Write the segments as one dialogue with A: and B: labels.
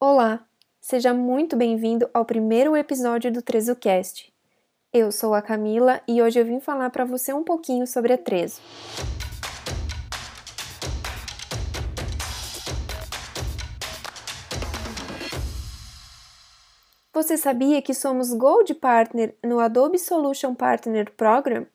A: Olá, seja muito bem-vindo ao primeiro episódio do TrezoCast. Eu sou a Camila e hoje eu vim falar para você um pouquinho sobre a Trezo. Você sabia que somos Gold Partner no Adobe Solution Partner Program?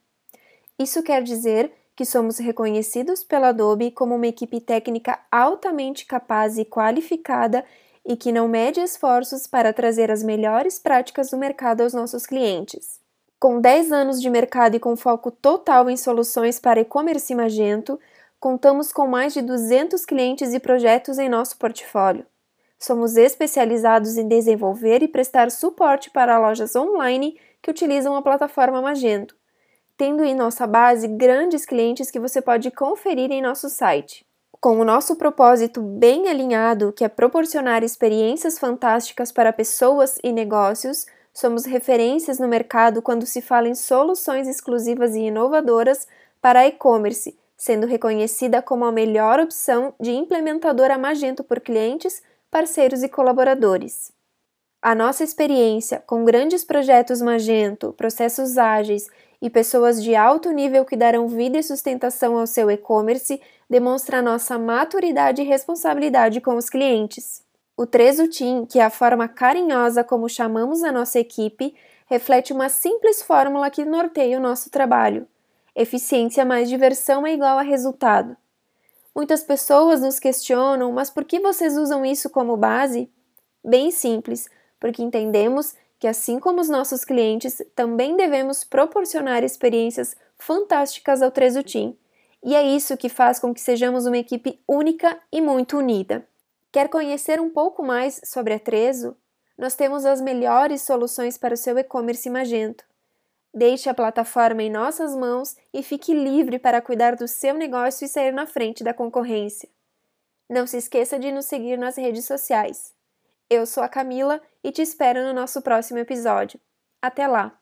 A: Isso quer dizer que somos reconhecidos pela Adobe como uma equipe técnica altamente capaz e qualificada e que não mede esforços para trazer as melhores práticas do mercado aos nossos clientes. Com 10 anos de mercado e com foco total em soluções para e-commerce Magento, contamos com mais de 200 clientes e projetos em nosso portfólio. Somos especializados em desenvolver e prestar suporte para lojas online que utilizam a plataforma Magento, tendo em nossa base grandes clientes que você pode conferir em nosso site. Com o nosso propósito bem alinhado, que é proporcionar experiências fantásticas para pessoas e negócios, somos referências no mercado quando se fala em soluções exclusivas e inovadoras para e-commerce, sendo reconhecida como a melhor opção de implementadora Magento por clientes, parceiros e colaboradores. A nossa experiência com grandes projetos Magento, processos ágeis e pessoas de alto nível que darão vida e sustentação ao seu e-commerce demonstra nossa maturidade e responsabilidade com os clientes. O Trezo Team, que é a forma carinhosa como chamamos a nossa equipe, reflete uma simples fórmula que norteia o nosso trabalho. Eficiência mais diversão é igual a resultado. Muitas pessoas nos questionam, mas por que vocês usam isso como base? Bem simples, porque entendemos que, assim como os nossos clientes, também devemos proporcionar experiências fantásticas ao Trezo Team. E é isso que faz com que sejamos uma equipe única e muito unida. Quer conhecer um pouco mais sobre a Trezo? Nós temos as melhores soluções para o seu e-commerce Magento. Deixe a plataforma em nossas mãos e fique livre para cuidar do seu negócio e sair na frente da concorrência. Não se esqueça de nos seguir nas redes sociais. Eu sou a Camila e te espero no nosso próximo episódio. Até lá!